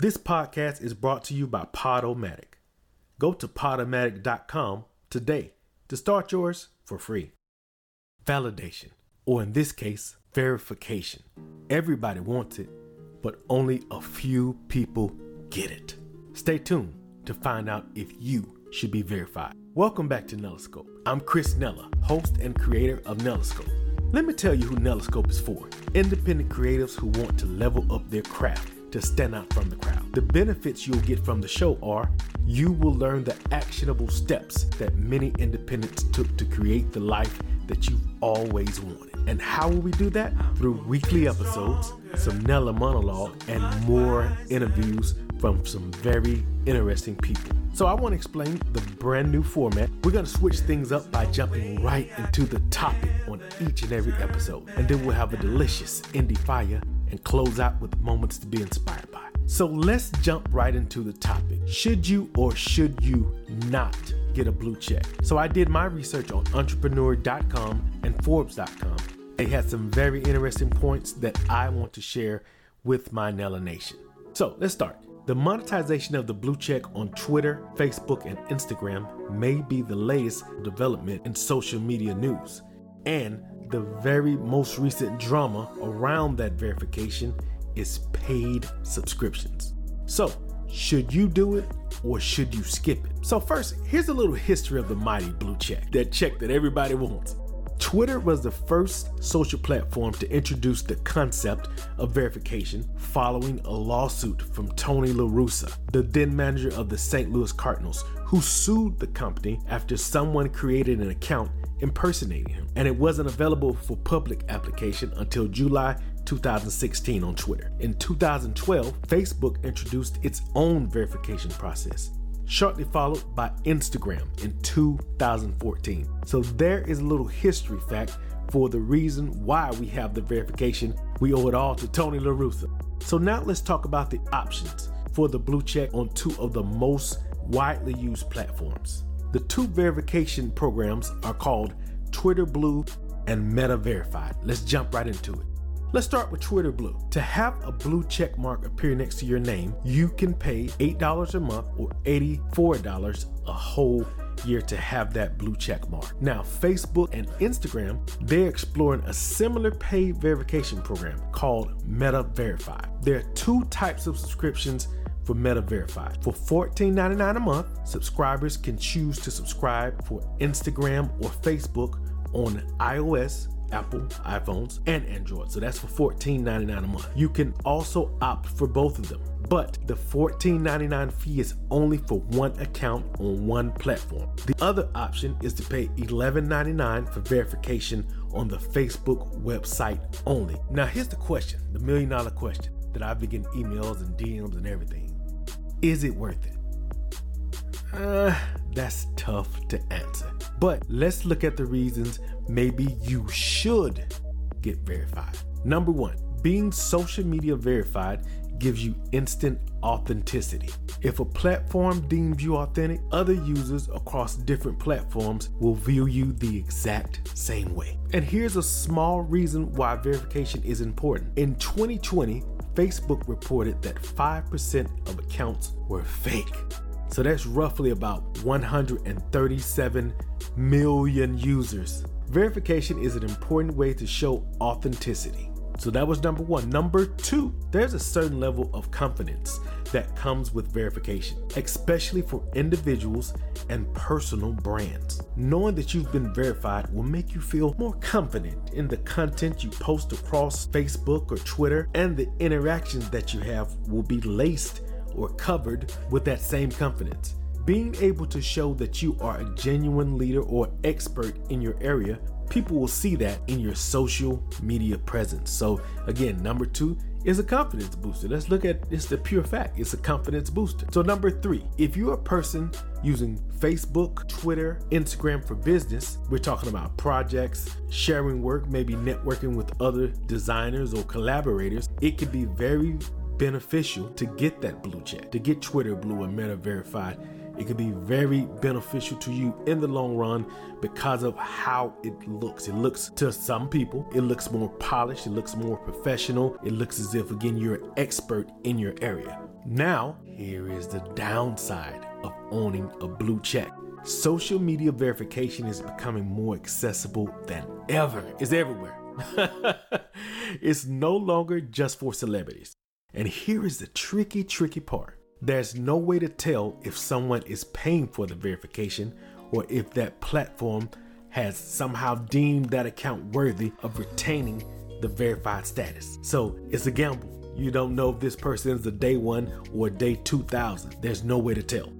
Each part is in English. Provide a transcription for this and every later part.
This podcast is brought to you by Podomatic. Go to podomatic.com today to start yours for free. Validation, or in this case, verification. Everybody wants it, but only a few people get it. Stay tuned to find out if you should be verified. Welcome back to Nelliscope. I'm Chris Nella, host and creator of Nelliscope. Let me tell you who Nelliscope is for independent creatives who want to level up their craft to stand out from the crowd. The benefits you'll get from the show are you will learn the actionable steps that many independents took to create the life that you've always wanted. And how will we do that? Through weekly episodes, some Nella monologue, and more interviews from some very interesting people. So I want to explain the brand new format. We're going to switch things up by jumping right into the topic on each and every episode. And then we'll have a delicious indie Fiya and close out with moments to be inspired by. So let's jump right into the topic. Should you or should you not get a blue check? So I did my research on entrepreneur.com and forbes.com. They had some very interesting points that I want to share with my Nella Nation. So let's start. The monetization of the blue check on Twitter, Facebook, and Instagram may be the latest development in social media news. And the very most recent drama around that verification is paid subscriptions. So, should you do it or should you skip it? So, first, here's a little history of the mighty blue check, that check that everybody wants. Twitter was the first social platform to introduce the concept of verification following a lawsuit from Tony La Russa, the then manager of the St. Louis Cardinals, who sued the company after someone created an account impersonating him. And it wasn't available for public application until July 2016 on Twitter. In 2012, Facebook introduced its own verification process shortly followed by Instagram in 2014. So there is a little history fact for the reason why we have the verification. We owe it all to Tony La Russa. So now let's talk about the options for the blue check on two of the most widely used platforms. The two verification programs are called Twitter Blue and Meta Verified. Let's jump right into it. Let's start with Twitter Blue. To have a blue check mark appear next to your name, you can pay $8 a month or $84 a whole year to have that blue check mark. Now, Facebook and Instagram, they're exploring a similar paid verification program called Meta Verified. There are two types of subscriptions for Meta Verified. For $14.99 a month, subscribers can choose to subscribe for Instagram or Facebook on iOS Apple iPhones and Android. So that's for $14.99 a month. You can also opt for both of them. But the $14.99 fee is only for one account on one platform. The other option is to pay $11.99 for verification on the Facebook website only. Now, here's the question the million dollar question that I've been getting emails and DMs and everything. Is it worth it? Uh, that's tough to answer. But let's look at the reasons maybe you should get verified. Number one, being social media verified gives you instant authenticity. If a platform deems you authentic, other users across different platforms will view you the exact same way. And here's a small reason why verification is important. In 2020, Facebook reported that 5% of accounts were fake. So that's roughly about 137 million users. Verification is an important way to show authenticity. So that was number one. Number two, there's a certain level of confidence that comes with verification, especially for individuals and personal brands. Knowing that you've been verified will make you feel more confident in the content you post across Facebook or Twitter, and the interactions that you have will be laced or covered with that same confidence. Being able to show that you are a genuine leader or expert in your area, people will see that in your social media presence. So, again, number two is a confidence booster. Let's look at it's the pure fact. It's a confidence booster. So, number three, if you're a person using Facebook, Twitter, Instagram for business, we're talking about projects, sharing work, maybe networking with other designers or collaborators, it could be very beneficial to get that blue check, to get Twitter Blue and Meta verified. It could be very beneficial to you in the long run because of how it looks. It looks to some people, it looks more polished, it looks more professional, it looks as if, again, you're an expert in your area. Now, here is the downside of owning a blue check. Social media verification is becoming more accessible than ever. It's everywhere. it's no longer just for celebrities. And here is the tricky, tricky part. There's no way to tell if someone is paying for the verification or if that platform has somehow deemed that account worthy of retaining the verified status. So it's a gamble. You don't know if this person is a day one or day 2000. There's no way to tell.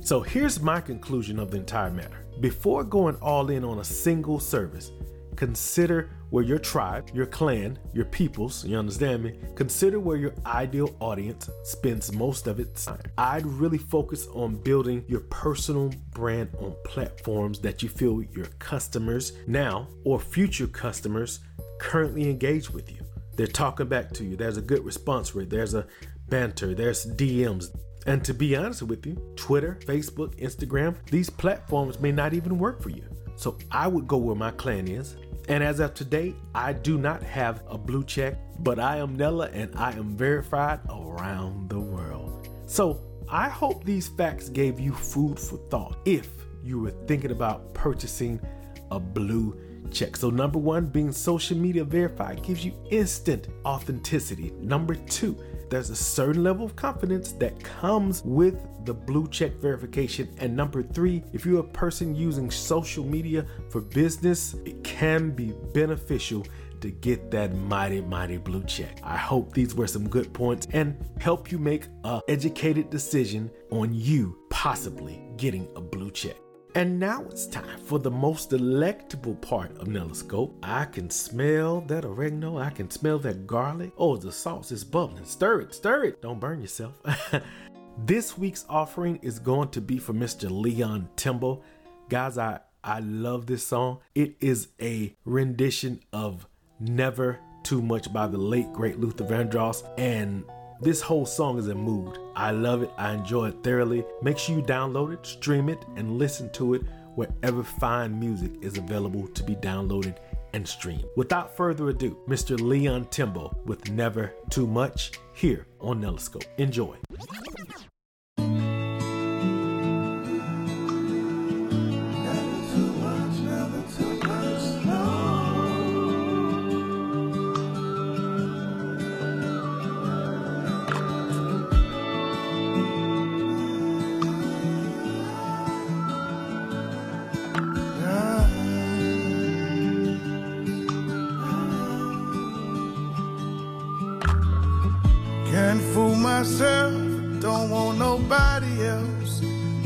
So here's my conclusion of the entire matter. Before going all in on a single service, consider where your tribe, your clan, your peoples, you understand me? Consider where your ideal audience spends most of its time. I'd really focus on building your personal brand on platforms that you feel your customers now or future customers currently engage with you. They're talking back to you. There's a good response rate. There's a banter. There's DMs. And to be honest with you, Twitter, Facebook, Instagram, these platforms may not even work for you. So I would go where my clan is and as of today, I do not have a blue check, but I am Nella and I am verified around the world. So I hope these facts gave you food for thought if you were thinking about purchasing a blue check. So, number one, being social media verified gives you instant authenticity. Number two, there's a certain level of confidence that comes with the blue check verification. And number three, if you're a person using social media for business, it can be beneficial to get that mighty, mighty blue check. I hope these were some good points and help you make a educated decision on you possibly getting a blue check. And now it's time for the most delectable part of Neloscope. I can smell that oregano. I can smell that garlic. Oh, the sauce is bubbling. Stir it, stir it. Don't burn yourself. this week's offering is going to be for Mr. Leon Timbo. Guys, I, I love this song. It is a rendition of Never Too Much by the late, great Luther Vandross. And this whole song is a mood. I love it. I enjoy it thoroughly. Make sure you download it, stream it, and listen to it wherever fine music is available to be downloaded and streamed. Without further ado, Mr. Leon Timbo with Never Too Much here on Neloscope. Enjoy.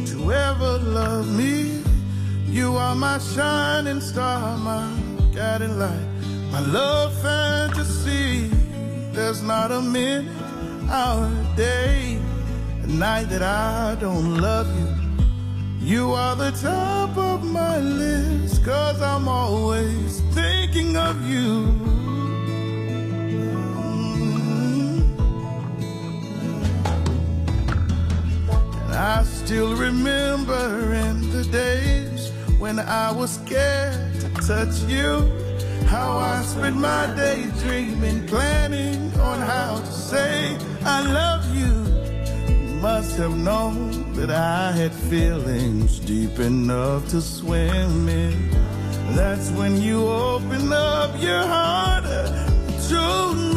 To ever love me. You are my shining star, my guiding light, my love fantasy. There's not a minute, hour, day, a night that I don't love you. You are the top of my list, cause I'm always thinking of you. I still remember in the days when I was scared to touch you. How I spent my day dreaming, planning on how to say I love you. You must have known that I had feelings deep enough to swim in. That's when you opened up your heart told me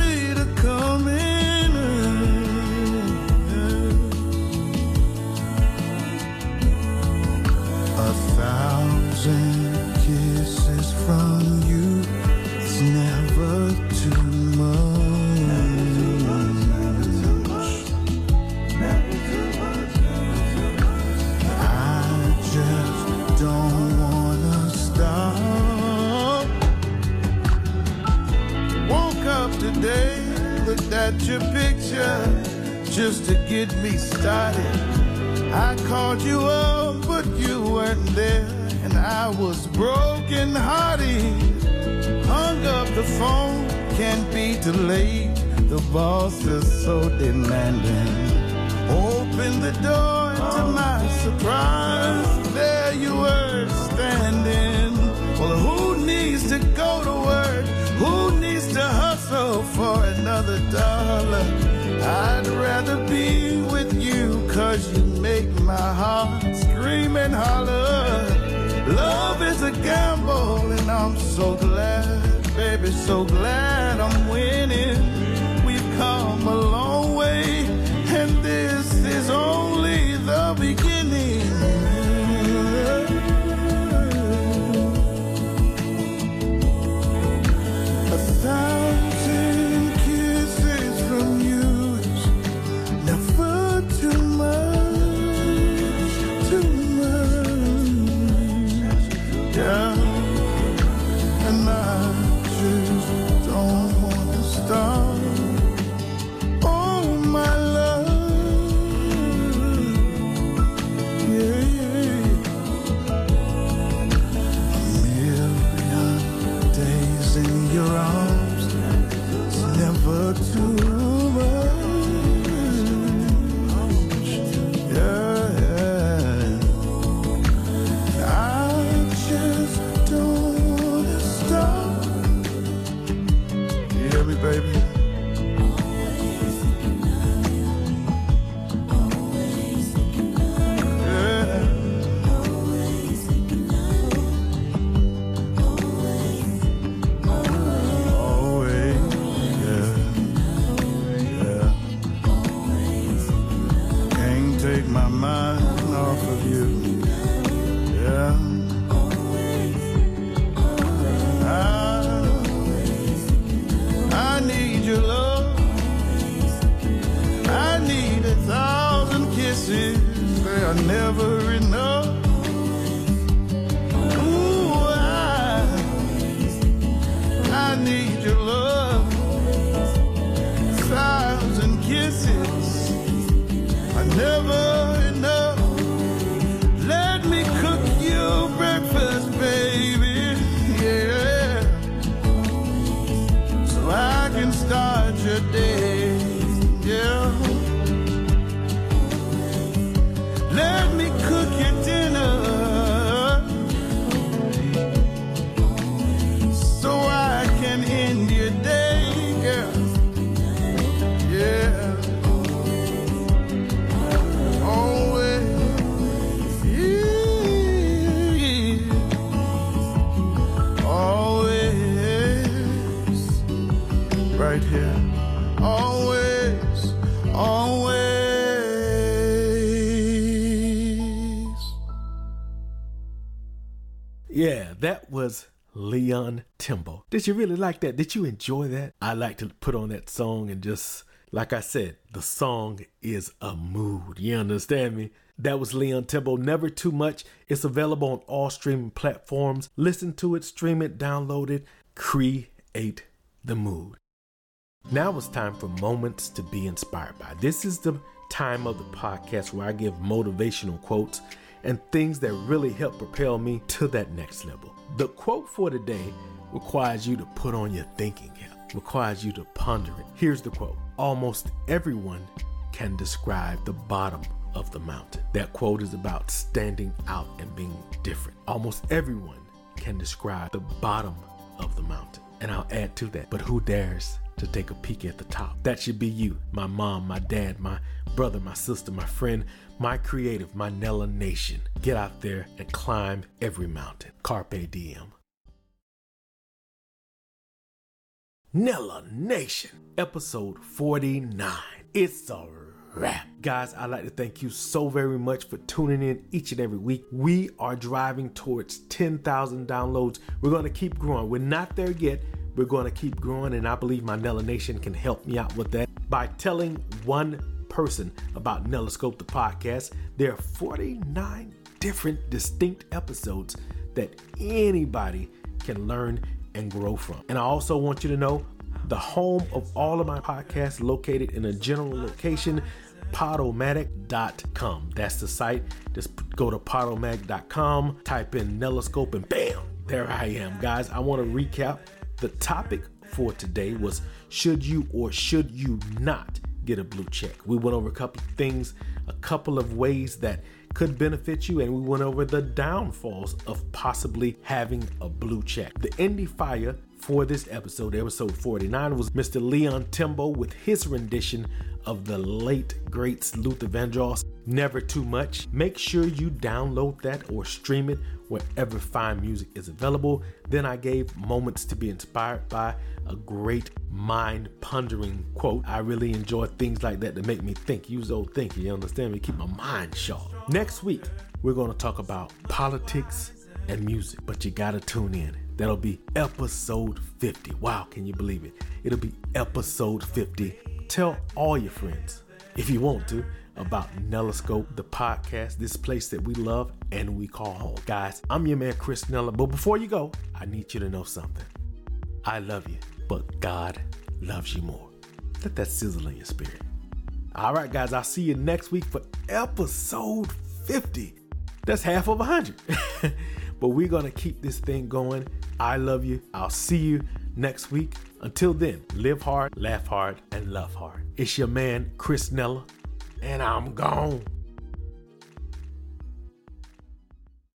thousand kisses from you is never too much. I just don't wanna stop. Woke up today, looked at your picture just to get me started. I called you up, there and I was broken hearted. Hung up the phone, can't be delayed. The boss is so demanding. Open the door to my surprise. There you were standing. Well, who needs to go to work? Who needs to hustle for another dollar? I'd rather be with you, Cause you make my heart scream and holler. Love is a gamble, and I'm so glad, baby, so glad I'm winning. We've come a long that was Leon Timbo. Did you really like that? Did you enjoy that? I like to put on that song and just, like I said, the song is a mood. You understand me? That was Leon Timbo. Never too much. It's available on all streaming platforms. Listen to it, stream it, download it, create the mood. Now it's time for moments to be inspired by. This is the time of the podcast where I give motivational quotes and things that really help propel me to that next level. The quote for today requires you to put on your thinking cap, requires you to ponder it. Here's the quote Almost everyone can describe the bottom of the mountain. That quote is about standing out and being different. Almost everyone can describe the bottom of the mountain. And I'll add to that, but who dares to take a peek at the top? That should be you, my mom, my dad, my brother, my sister, my friend, my creative, my Nella Nation. Get out there and climb every mountain. Carpe diem. Nella Nation, episode 49. It's a wrap. Guys, I'd like to thank you so very much for tuning in each and every week. We are driving towards 10,000 downloads. We're going to keep growing. We're not there yet. We're going to keep growing, and I believe my Nella Nation can help me out with that by telling one person about Nellascope the podcast. There are 49 different distinct episodes that anybody can learn and grow from. And I also want you to know the home of all of my podcasts located in a general location podomatic.com that's the site just go to podomatic.com type in nellascope and bam there i am guys i want to recap the topic for today was should you or should you not get a blue check we went over a couple of things a couple of ways that could benefit you, and we went over the downfalls of possibly having a blue check. The Indie Fiya for this episode, episode 49, was Mr. Leon Timbo with his rendition of the late greats Luther Vandross, Never Too Much. Make sure you download that or stream it wherever fine music is available. Then I gave Moments to be inspired by a great mind pondering quote. I really enjoy things like that to make me think. Use old thinking, you understand me? Keep my mind sharp. Next week, we're going to talk about politics and music, but you got to tune in. That'll be episode 50. Wow, can you believe it? It'll be episode 50. Tell all your friends, if you want to, about Nelloscope, the podcast, this place that we love and we call home. Guys, I'm your man, Chris Nella. But before you go, I need you to know something. I love you, but God loves you more. Let that sizzle in your spirit. All right, guys, I'll see you next week for episode 50. That's half of 100. but we're going to keep this thing going I love you. I'll see you next week. Until then, live hard, laugh hard, and love hard. It's your man, Chris Nella, and I'm gone.